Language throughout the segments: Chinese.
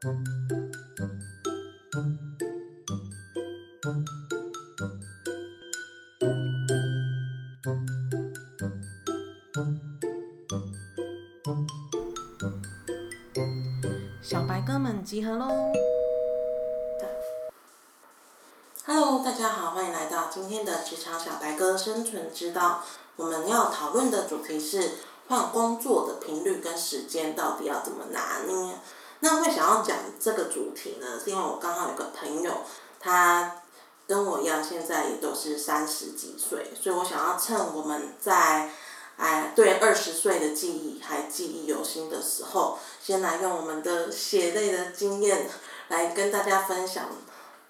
小白哥们集合喽！Hello，大家好，欢迎来到今天的职场小白哥生存之道。我们要讨论的主题是换工作的频率跟时间到底要怎么拿捏。那会想要讲这个主题呢，是因为我刚好有个朋友，他跟我一样，现在也都是三十几岁，所以我想要趁我们在哎对二十岁的记忆还记忆犹新的时候，先来用我们的血泪的经验来跟大家分享，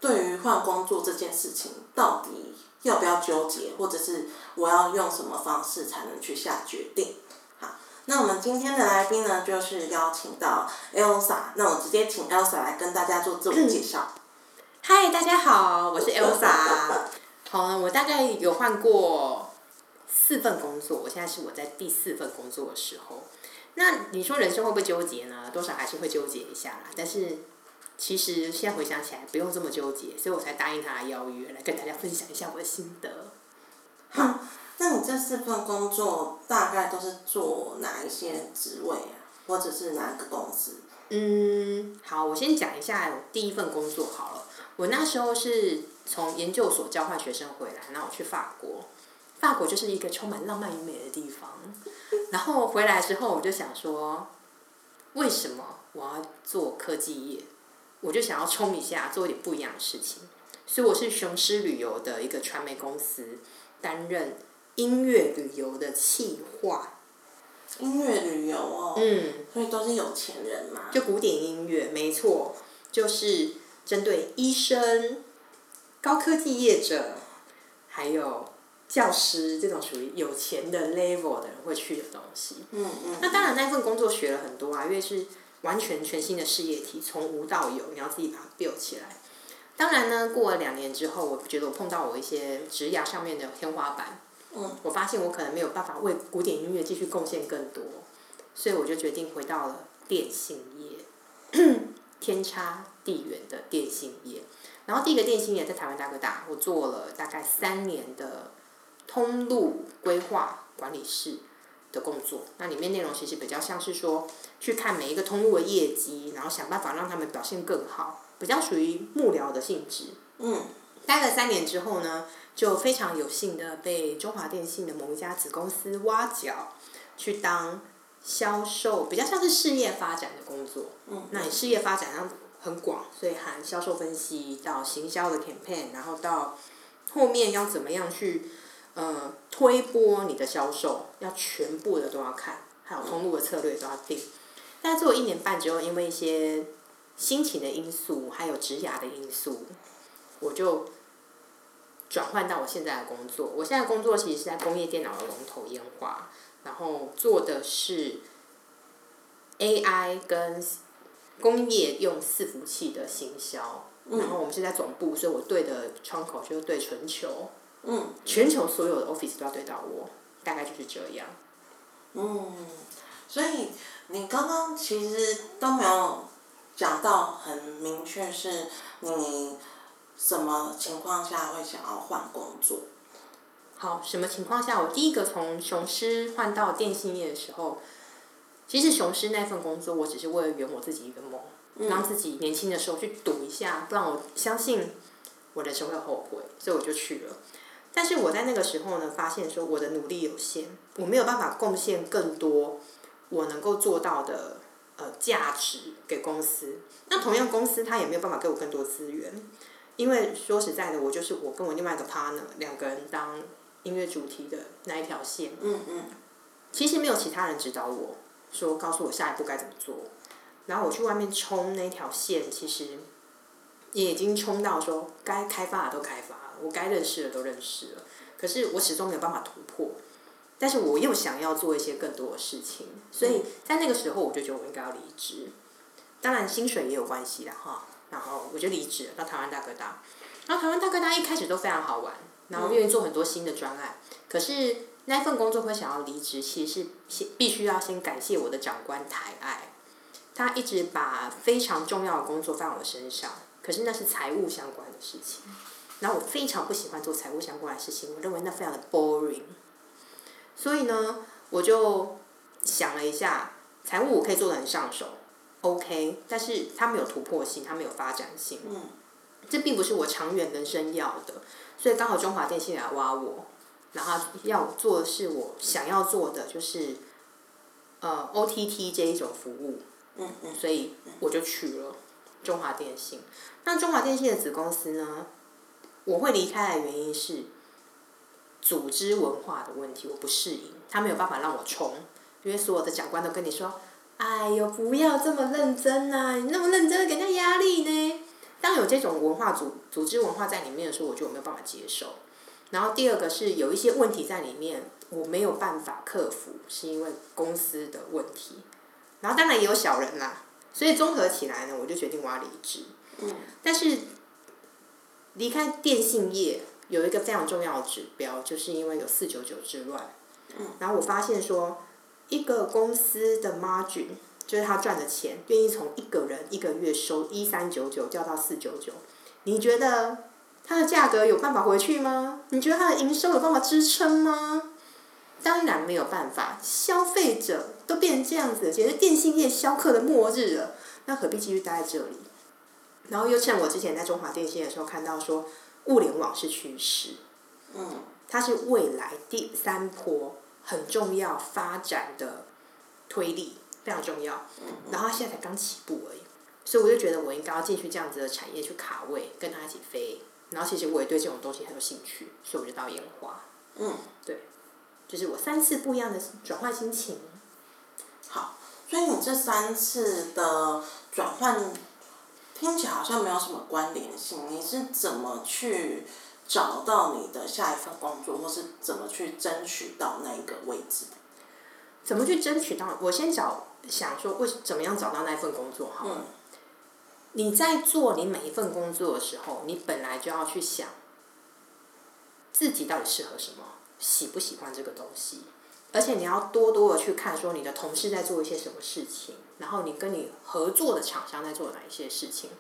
对于换工作这件事情，到底要不要纠结，或者是我要用什么方式才能去下决定。那我们今天的来宾呢，就是邀请到 Elsa。那我直接请 Elsa 来跟大家做自我介绍。嗨，大家好，我是 Elsa。好，我大概有换过四份工作，我现在是我在第四份工作的时候。那你说人生会不会纠结呢？多少还是会纠结一下啦。但是其实现在回想起来，不用这么纠结，所以我才答应他的邀约，来跟大家分享一下我的心得。好。那你这四份工作大概都是做哪一些职位啊？或者是哪个公司？嗯，好，我先讲一下第一份工作好了。我那时候是从研究所交换学生回来，然后我去法国。法国就是一个充满浪漫与美的地方。然后回来之后，我就想说，为什么我要做科技业？我就想要冲一下，做一点不一样的事情。所以我是雄狮旅游的一个传媒公司担任。音乐旅游的企划，音乐旅游哦，嗯，所以都是有钱人嘛。就古典音乐，没错，就是针对医生、高科技业者，还有教师这种属于有钱的 level 的人会去的东西。嗯嗯。那当然，那份工作学了很多啊，因为是完全全新的事业体，从无到有，你要自己把它 build 起来。当然呢，过了两年之后，我觉得我碰到我一些职涯上面的天花板。我发现我可能没有办法为古典音乐继续贡献更多，所以我就决定回到了电信业，天差地远的电信业。然后第一个电信业在台湾大哥大，我做了大概三年的通路规划管理室的工作。那里面内容其实比较像是说，去看每一个通路的业绩，然后想办法让他们表现更好，比较属于幕僚的性质。嗯，待了三年之后呢？就非常有幸的被中华电信的某一家子公司挖角，去当销售，比较像是事业发展的工作。嗯。那你事业发展上很广，所以含销售分析到行销的 campaign，然后到后面要怎么样去呃推波你的销售，要全部的都要看，还有通路的策略都要定。但做一年半之后，因为一些心情的因素，还有职涯的因素，我就。转换到我现在的工作，我现在工作其实是在工业电脑的龙头烟花，然后做的是 AI 跟工业用伺服器的行销，然后我们是在总部，所以我对的窗口就是对全球，嗯，全球所有的 Office 都要对到我，大概就是这样。嗯，所以你刚刚其实都没有讲到很明确是你。什么情况下会想要换工作？好，什么情况下？我第一个从雄狮换到电信业的时候，其实雄狮那份工作，我只是为了圆我自己一个梦，让自己年轻的时候去赌一下，不然我相信我的生会后悔，所以我就去了。但是我在那个时候呢，发现说我的努力有限，我没有办法贡献更多我能够做到的呃价值给公司。那同样，公司它也没有办法给我更多资源。因为说实在的，我就是我跟我另外一个 partner 两个人当音乐主题的那一条线。嗯嗯。其实没有其他人指导我，说告诉我下一步该怎么做。然后我去外面冲那条线，其实也已经冲到说该开发的都开发了，我该认识的都认识了。可是我始终没有办法突破。但是我又想要做一些更多的事情，所以在那个时候我就觉得我应该要离职。当然薪水也有关系的哈。然后我就离职，到台湾大哥大。然后台湾大哥大一开始都非常好玩，然后愿意做很多新的专案。可是那一份工作会想要离职，其实是先必须要先感谢我的长官抬爱。他一直把非常重要的工作放在我身上，可是那是财务相关的事情，然后我非常不喜欢做财务相关的事情，我认为那非常的 boring。所以呢，我就想了一下，财务我可以做的很上手，OK，但是它没有突破性，它没有发展性，嗯，这并不是我长远人生要的，所以刚好中华电信来挖我，然后要做的是我想要做的，就是呃 OTT 这一种服务，嗯嗯，所以我就去了中华电信。那中华电信的子公司呢，我会离开的原因是组织文化的问题，我不适应，他没有办法让我冲，因为所有的长官都跟你说，哎呦，不要这么认真呐、你那么认真，给人家压力呢。当有这种文化组组织文化在里面的时候，我就没有办法接受。然后第二个是有一些问题在里面，我没有办法克服，是因为公司的问题。然后当然也有小人啦，所以综合起来呢，我就决定我要离职。嗯。但是离开电信业有一个非常重要的指标，就是因为有四九九之乱。嗯。然后我发现说，一个公司的 margin 就是他赚的钱，愿意从一个人一个月收一三九九掉到四九九，你觉得它的价格有办法回去吗？你觉得它的营收有办法支撑吗？当然没有办法，消费者都变成这样子，简直电信业消客的末日了。那何必继续待在这里？然后又趁我之前在中华电信的时候看到说，物联网是趋势，嗯，它是未来第三波很重要发展的推力，非常重要。然后他现在才刚起步而已，所以我就觉得我应该要进去这样子的产业去卡位，跟他一起飞。然后其实我也对这种东西很有兴趣，所以我就到烟花。嗯，对，就是我三次不一样的转换心情。好，所以你这三次的转换听起来好像没有什么关联性，你是怎么去找到你的下一份工作，或是怎么去争取到那一个位置？怎么去争取到？我先找想说，为怎么样找到那份工作好了。嗯你在做你每一份工作的时候，你本来就要去想自己到底适合什么，喜不喜欢这个东西，而且你要多多的去看说你的同事在做一些什么事情，然后你跟你合作的厂商在做哪一些事情，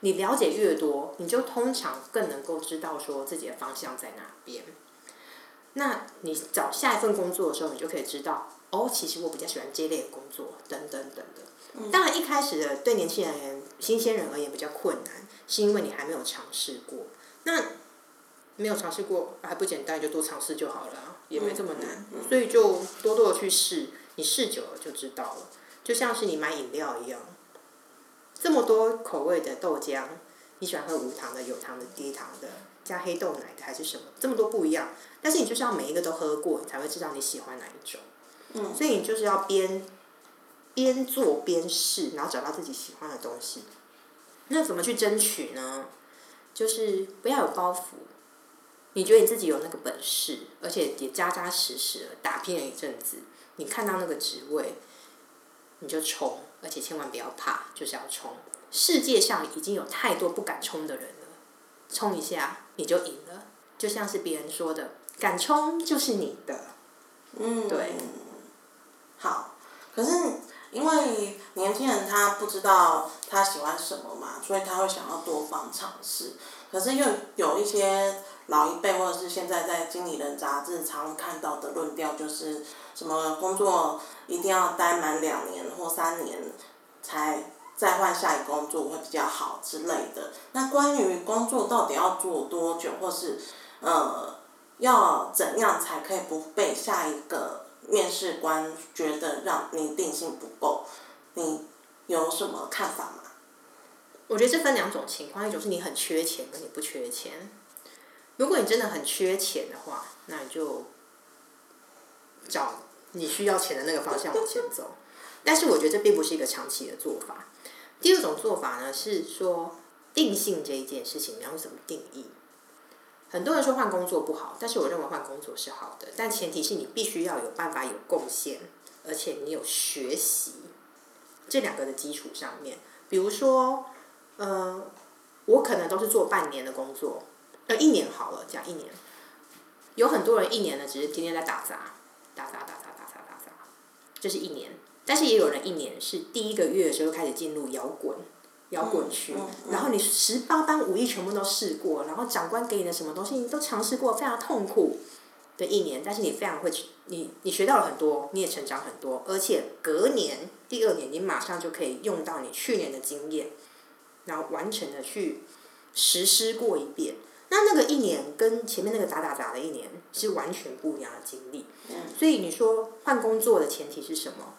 你了解越多，你就通常更能够知道说自己的方向在哪边。那你找下一份工作的时候，你就可以知道，哦，其实我比较喜欢这类的工作，等等等的。当然，一开始的对年轻人而言、新鲜人而言比较困难，是因为你还没有尝试过。那没有尝试过还不简单，就多尝试就好了啊，也没这么难。所以就多多的去试，你试久了就知道了。就像是你买饮料一样，这么多口味的豆浆，你喜欢喝无糖的、有糖的、低糖的，加黑豆奶的还是什么？这么多不一样，但是你就是要每一个都喝过，你才会知道你喜欢哪一种。嗯所以你就是要边边做边试，然后找到自己喜欢的东西。那怎么去争取呢？就是不要有包袱。你觉得你自己有那个本事，而且也扎扎实实的打拼了一阵子，你看到那个职位，你就冲，而且千万不要怕，就是要冲。世界上已经有太多不敢冲的人了，冲一下你就赢了。就像是别人说的，敢冲就是你的。嗯，对。好，可是因为年轻人他不知道他喜欢什么嘛，所以他会想要多方尝试。可是又有一些老一辈或者是现在在《经理人》杂志常看到的论调，就是什么工作一定要待满两年或三年，才再换下一个工作会比较好之类的。那关于工作到底要做多久，或是呃要怎样才可以不被下一个面试官觉得让你定性不够，你有什么看法吗？我觉得这分两种情况，一种是你很缺钱，跟你不缺钱。如果你真的很缺钱的话，那你就找你需要钱的那个方向往前走。但是我觉得这并不是一个长期的做法。第二种做法呢是说定性这一件事情，你要怎么定义？很多人说换工作不好，但是我认为换工作是好的，但前提是你必须要有办法有贡献，而且你有学习这两个的基础上面。比如说，呃，我可能都是做半年的工作，呃，一年好了，讲一年。有很多人一年呢，只是天天在打杂，打杂打杂打杂打杂，这是一年。但是也有人一年是第一个月的时候开始进入摇滚。摇滚区，然后你十八般武艺全部都试过，然后长官给你的什么东西你都尝试过，非常痛苦的一年，但是你非常会，你你学到了很多，你也成长很多，而且隔年第二年你马上就可以用到你去年的经验，然后完成的去实施过一遍。那那个一年跟前面那个打打杂的一年是完全不一样的经历。所以你说换工作的前提是什么？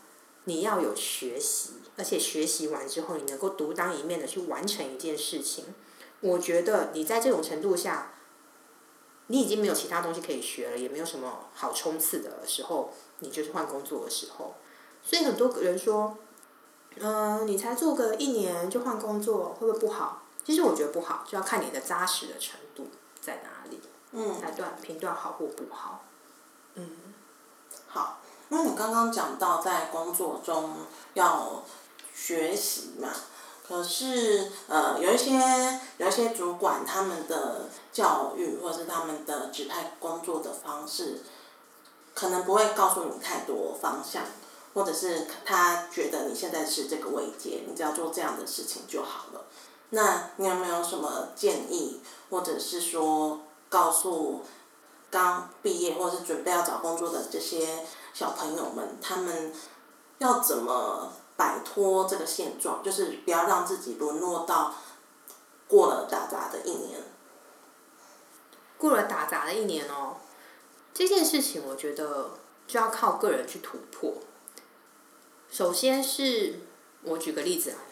你要有学习。而且学习完之后，你能够独当一面的去完成一件事情，我觉得你在这种程度下，你已经没有其他东西可以学了，也没有什么好冲刺的时候，你就是换工作的时候。所以很多人说，嗯，你才做个一年就换工作，会不会不好？其实我觉得不好，就要看你的扎实的程度在哪里，嗯来断评断好或不好。嗯，好，那你刚刚讲到在工作中要。学习嘛，可是呃，有一些有一些主管他们的教育或者是他们的指派工作的方式，可能不会告诉你太多方向，或者是他觉得你现在是这个位阶，你只要做这样的事情就好了。那你有没有什么建议，或者是说告诉刚毕业或是准备要找工作的这些小朋友们，他们要怎么？摆脱这个现状，就是不要让自己沦落到过了打杂的一年。过了打杂的一年哦，这件事情我觉得就要靠个人去突破。首先是我举个例子啊，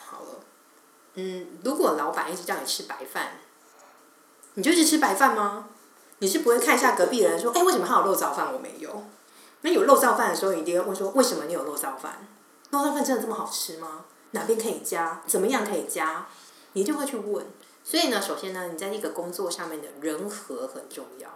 嗯，如果老板一直叫你吃白饭，你就一直吃白饭吗？你是不会看一下隔壁人说，哎，为什么他有肉燥饭我没有？那有肉燥饭的时候，你一定会问说，为什么你有肉燥饭？肉燥饭真的这么好吃吗？哪边可以加？怎么样可以加？你就会去问。所以呢，首先呢，你在一个工作上面的人和很重要。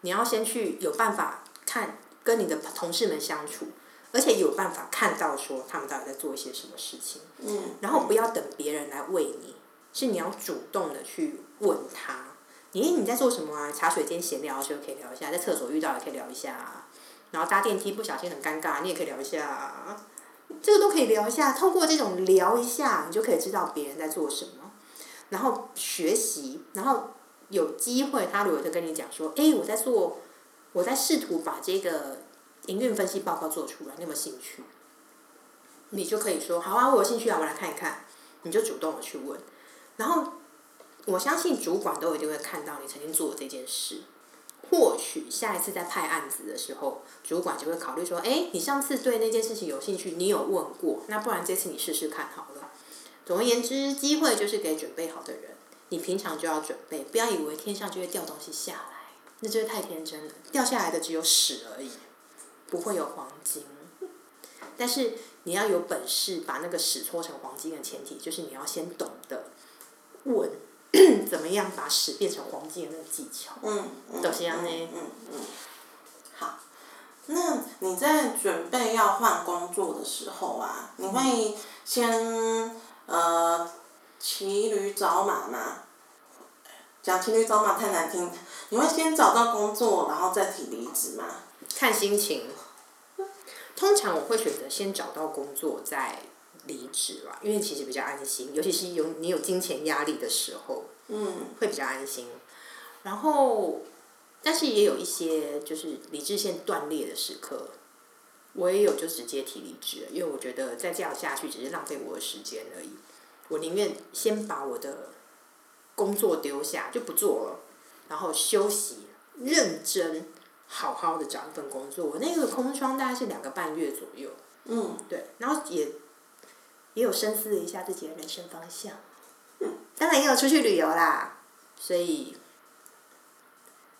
你要先去有办法看跟你的同事们相处，而且有办法看到说他们到底在做一些什么事情。嗯。然后不要等别人来喂你，是你要主动的去问他。咦你在做什么啊？茶水间闲聊的时候可以聊一下，在厕所遇到也可以聊一下。然后搭电梯不小心很尴尬，你也可以聊一下。这个都可以聊一下，透过这种聊一下，你就可以知道别人在做什么，然后学习，然后有机会，他如果就跟你讲说，哎，我在做，我在试图把这个营运分析报告做出来，你有没有兴趣？你就可以说，好啊，我有兴趣啊，我来看一看，你就主动的去问，然后我相信主管都一定会看到你曾经做的这件事。或许下一次在派案子的时候，主管就会考虑说：“哎，你上次对那件事情有兴趣，你有问过，那不然这次你试试看好了。”总而言之，机会就是给准备好的人。你平常就要准备，不要以为天上就会掉东西下来，那就是太天真了。掉下来的只有屎而已，不会有黄金。但是你要有本事把那个屎搓成黄金的前提，就是你要先懂得问。怎么样把屎变成黄金的那个技巧？嗯嗯嗯嗯。好，那你在准备要换工作的时候啊，你会先呃骑驴找马吗？讲骑驴找马太难听，你会先找到工作，然后再提离职吗？看心情。通常我会选择先找到工作再。离职吧，因为其实比较安心，尤其是有你有金钱压力的时候，嗯，会比较安心。然后，但是也有一些就是理智线断裂的时刻，我也有就直接提离职，因为我觉得再这样下去只是浪费我的时间而已。我宁愿先把我的工作丢下，就不做了，然后休息，认真好好的找一份工作。我那个空窗大概是两个半月左右，嗯，对，然后也。也有深思了一下自己的人生方向，当然也有出去旅游啦，所以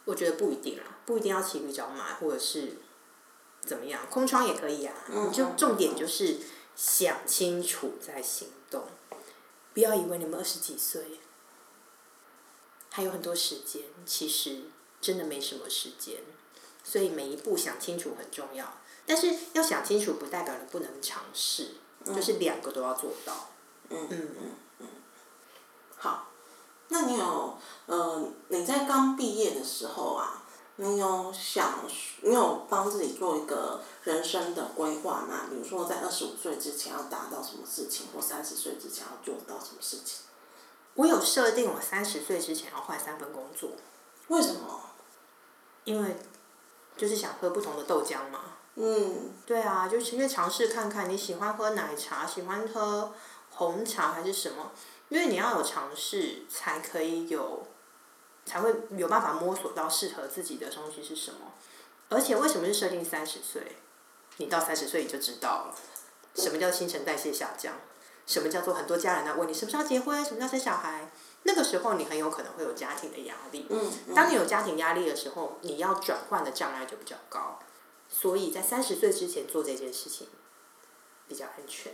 我觉得不一定啊，不一定要骑驴找马或者是怎么样，空窗也可以啊。嗯就重点就是想清楚再行动，不要以为你们二十几岁还有很多时间，其实真的没什么时间，所以每一步想清楚很重要。但是要想清楚，不代表你不能尝试。就是两个都要做到。嗯嗯嗯。好，那你有呃，你在刚毕业的时候啊，你有想，你有帮自己做一个人生的规划吗？比如说在二十五岁之前要达到什么事情，或三十岁之前要做到什么事情？我有设定，我三十岁之前要换三份工作。为什么？因为就是想喝不同的豆浆嘛。嗯。对啊，就是因为尝试看看你喜欢喝奶茶，喜欢喝红茶还是什么？因为你要有尝试，才可以有，才会有办法摸索到适合自己的东西是什么。而且为什么是设定三十岁？你到三十岁你就知道了，什么叫新陈代谢下降，什么叫做很多家人在问你什么时候结婚，什么叫生小孩。那个时候你很有可能会有家庭的压力。嗯。当你有家庭压力的时候，你要转换的障碍就比较高。所以在三十岁之前做这件事情比较安全，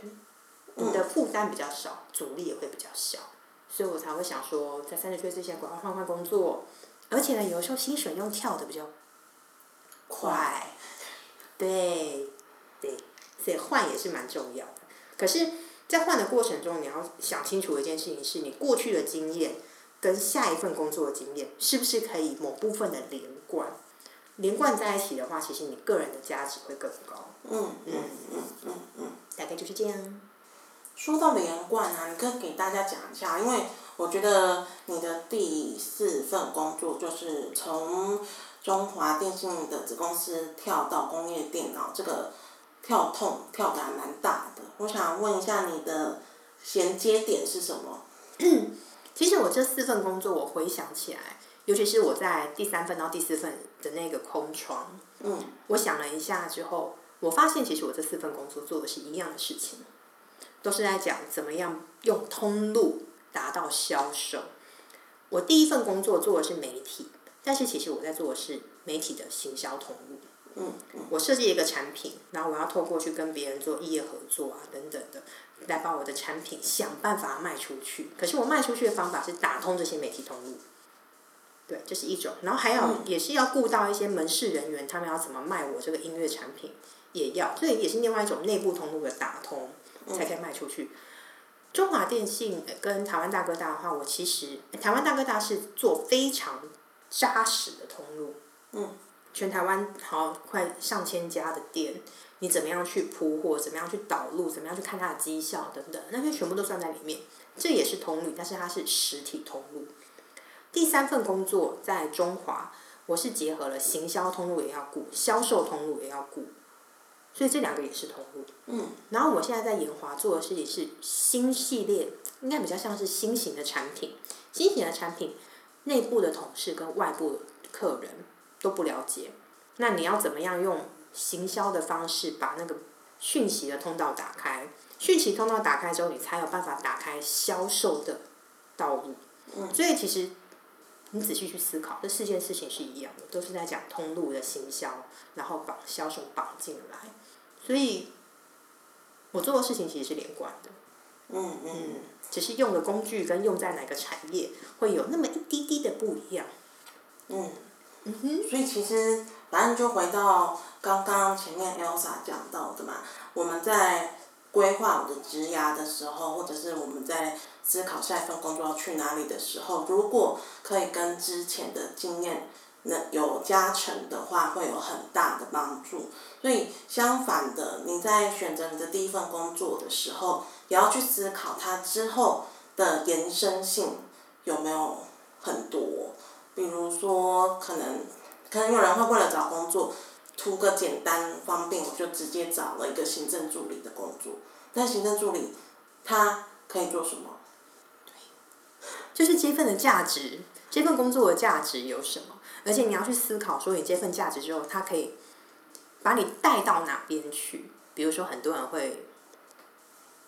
你的负担比较少，阻力也会比较小，所以我才会想说，在三十岁之前赶快换换工作，而且呢，有时候薪水又跳的比较快，对，对，所以换也是蛮重要的。可是，在换的过程中，你要想清楚一件事情：是你过去的经验跟下一份工作的经验，是不是可以某部分的连贯？连贯在一起的话，其实你个人的价值会更高。嗯嗯嗯嗯嗯，大概就是这样。说到连贯啊，你可以给大家讲一下，因为我觉得你的第四份工作就是从中华电信的子公司跳到工业电脑，这个跳痛跳的还蛮大的。我想问一下你的衔接点是什么？其实我这四份工作，我回想起来，尤其是我在第三份到第四份的那个空窗，嗯，我想了一下之后，我发现其实我这四份工作做的是一样的事情，都是在讲怎么样用通路达到销售。我第一份工作做的是媒体，但是其实我在做的是媒体的行销通路。嗯嗯，我设计一个产品，然后我要透过去跟别人做异业合作啊等等的，来把我的产品想办法卖出去。可是我卖出去的方法是打通这些媒体通路，对，这是一种。然后还有也是要顾到一些门市人员，他们要怎么卖我这个音乐产品，也要，所以也是另外一种内部通路的打通，才可以卖出去。中华电信跟台湾大哥大的话，我其实台湾大哥大是做非常扎实的通路。嗯。全台湾好快上千家的店，你怎么样去铺货？怎么样去导入？怎么样去看它的绩效等等，那些全部都算在里面。这也是通路，但是它是实体通路。第三份工作在中华，我是结合了行销通路也要顾，销售通路也要顾，所以这两个也是通路。嗯。然后我现在在研华做的事情是新系列，应该比较像是新型的产品。新型的产品，内部的同事跟外部客人。都不了解，那你要怎么样用行销的方式把那个讯息的通道打开？讯息通道打开之后，你才有办法打开销售的道路。嗯。所以其实你仔细去思考，这四件事情是一样的，都是在讲通路的行销，然后把销售绑进来。所以，我做的事情其实是连贯的。嗯嗯。只是用的工具跟用在哪个产业会有那么一滴滴的不一样。嗯。嗯哼，所以其实反正就回到刚刚前面 Elsa 讲到的嘛，我们在规划我的职涯的时候，或者是我们在思考下一份工作要去哪里的时候，如果可以跟之前的经验能有加成的话，会有很大的帮助。所以相反的，你在选择你的第一份工作的时候，也要去思考它之后的延伸性有没有很多。比如说，可能可能有人会为了找工作，图个简单方便，我就直接找了一个行政助理的工作。但行政助理，他可以做什么？就是这份的价值，这份工作的价值有什么？而且你要去思考，说你这份价值之后，它可以把你带到哪边去？比如说，很多人会，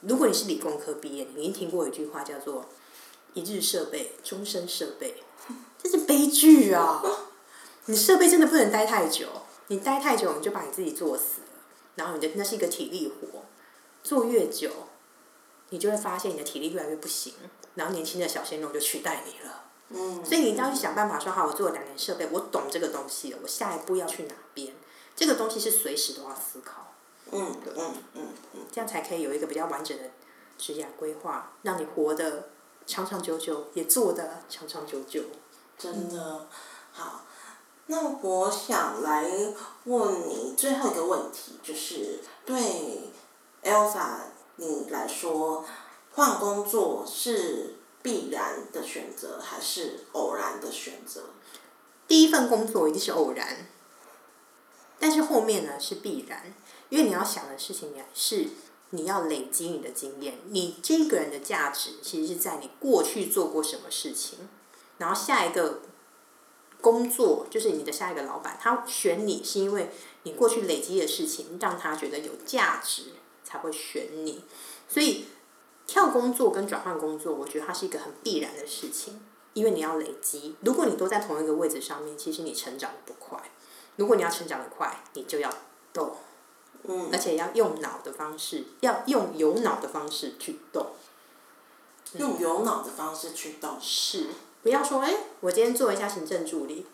如果你是理工科毕业，你一定听过一句话叫做“一日设备，终身设备”。这是悲剧啊！你设备真的不能待太久，你待太久你就把你自己做死了。然后你的那是一个体力活，做越久，你就会发现你的体力越来越不行，然后年轻的小鲜肉就取代你了。嗯。所以你一定要去想办法说，好，我做了两年设备，我懂这个东西了，我下一步要去哪边？这个东西是随时都要思考。嗯嗯嗯嗯。这样才可以有一个比较完整的职业规划，让你活得长长久久，也做得长长久久。真的好，那我想来问你最后一个问题，就是对 Elsa 你来说，换工作是必然的选择还是偶然的选择？第一份工作一定是偶然，但是后面呢是必然，因为你要想的事情也是你要累积你的经验，你这个人的价值其实是在你过去做过什么事情，然后下一个工作就是你的下一个老板，他选你是因为你过去累积的事情让他觉得有价值，才会选你。所以跳工作跟转换工作，我觉得它是一个很必然的事情。因为你要累积，如果你都在同一个位置上面，其实你成长的不快。如果你要成长的快，你就要动，嗯，而且要用脑的方式，要用有脑的方式去动。用有脑的方式去动。是，不要说哎，我今天做一下行政助理，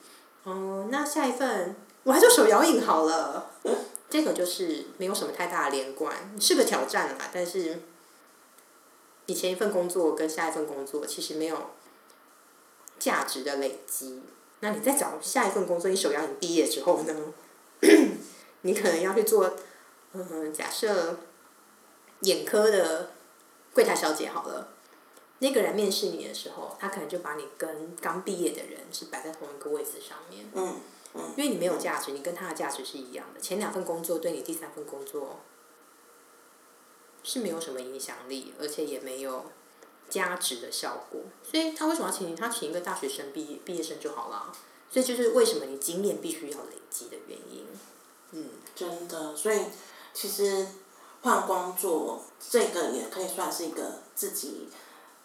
嗯，那下一份我还做手摇饮好了。这个就是没有什么太大的连贯，是个挑战啦。但是，你前一份工作跟下一份工作其实没有。价值的累积，那你再找下一份工作，你手摇你毕业之后呢，你可能要去做，嗯，假设眼科的柜台小姐好了，那个人面试你的时候，他可能就把你跟刚毕业的人是摆在同一个位置上面，嗯嗯，因为你没有价值，你跟他的价值是一样的，前两份工作对你第三份工作是没有什么影响力，而且也没有。加值的效果，所以他为什么要请你？他请一个大学生毕业毕业生就好了。所以就是为什么你经验必须要累积的原因。嗯，真的，所以其实换工作这个也可以算是一个自己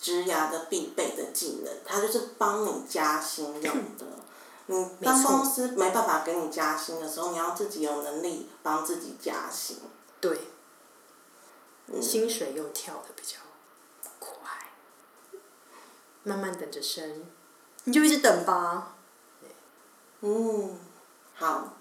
职涯的必备的技能，它就是帮你加薪用的。你当公司没办法给你加薪的时候，你要自己有能力帮自己加薪。对。薪水又跳的比较快。慢慢等着升，你就一直等吧。嗯，好，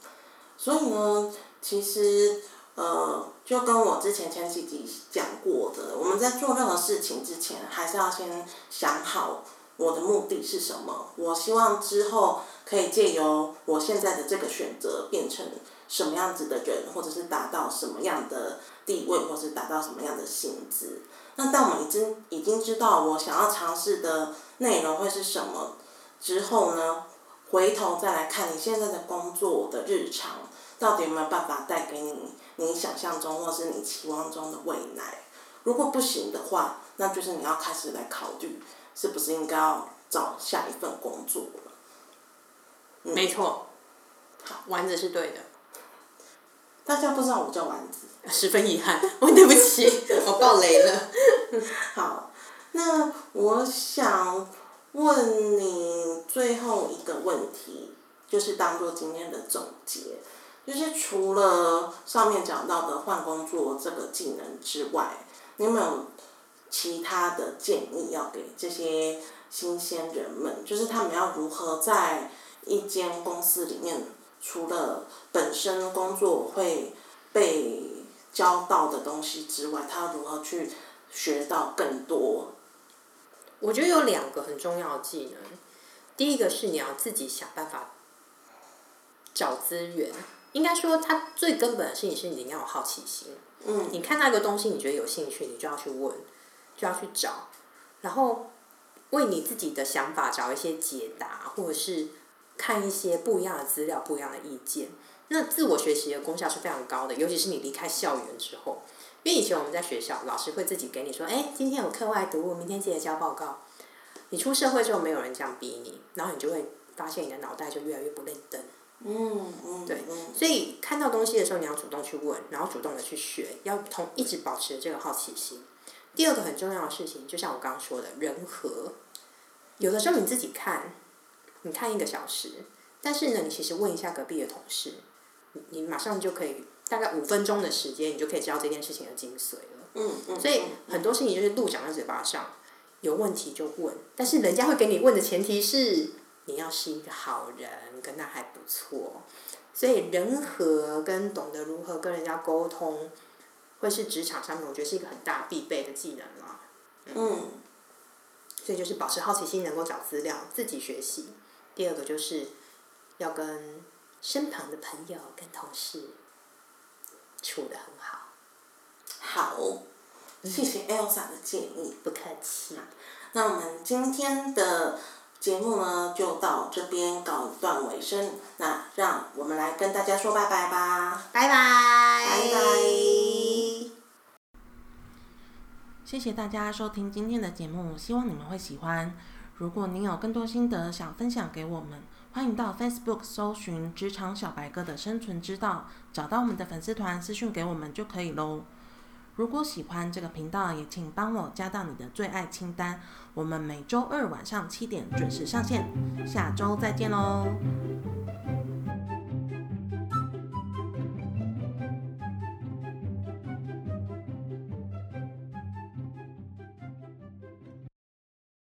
所以呢，其实呃，就跟我之前前几集讲过的，我们在做任何事情之前，还是要先想好我的目的是什么。我希望之后可以借由我现在的这个选择，变成什么样子的人，或者是达到什么样的地位，或是达到什么样的薪资。那当我们已经已经知道我想要尝试的内容会是什么之后呢，回头再来看你现在的工作的日常，到底有没有办法带给你你想象中或是你期望中的未来？如果不行的话，那就是你要开始来考虑，是不是应该要找下一份工作了。没错。好，丸子是对的。大家不知道我叫丸子。十分遗憾，我 对不起，我爆雷了。好，那我想问你最后一个问题，就是当做今天的总结，就是除了上面讲到的换工作这个技能之外，你有没有其他的建议要给这些新鲜人们？就是他们要如何在一间公司里面，除了本身工作会被教到的东西之外，他如何去学到更多？我觉得有两个很重要的技能。第一个是你要自己想办法找资源。应该说，它最根本的事情是你要有好奇心。嗯。你看到一个东西，你觉得有兴趣，你就要去问，就要去找，然后为你自己的想法找一些解答，或者是看一些不一样的资料、不一样的意见。那自我学习的功效是非常高的，尤其是你离开校园之后，因为以前我们在学校，老师会自己给你说，哎，今天有课外读物，明天记得交报告。你出社会之后，没有人这样逼你，然后你就会发现你的脑袋就越来越不认真。嗯嗯。对，所以看到东西的时候，你要主动去问，然后主动的去学，要同一直保持这个好奇心。第二个很重要的事情，就像我刚刚说的，人和，有的时候你自己看，你看一个小时，但是呢，你其实问一下隔壁的同事。你马上就可以，大概五分钟的时间，你就可以知道这件事情的精髓了。嗯嗯。所以很多事情就是路讲在嘴巴上，有问题就问，但是人家会给你问的前提是你要是一个好人，跟他还不错。所以人和跟懂得如何跟人家沟通，会是职场上面我觉得是一个很大必备的技能了。嗯。所以就是保持好奇心，能够找资料，自己学习。第二个就是。要跟身旁的朋友、跟同事处的很好。好，谢谢 Elsa 的建议。不客气。那我们今天的节目呢，就到这边告一段尾声。那让我们来跟大家说拜拜吧。拜拜。拜拜。谢谢大家收听今天的节目，希望你们会喜欢。如果您有更多心得想分享给我们，欢迎到 Facebook 搜寻“职场小白哥”的生存之道，找到我们的粉丝团私讯给我们就可以喽。如果喜欢这个频道，也请帮我加到你的最爱清单。我们每周二晚上七点准时上线，下周再见喽，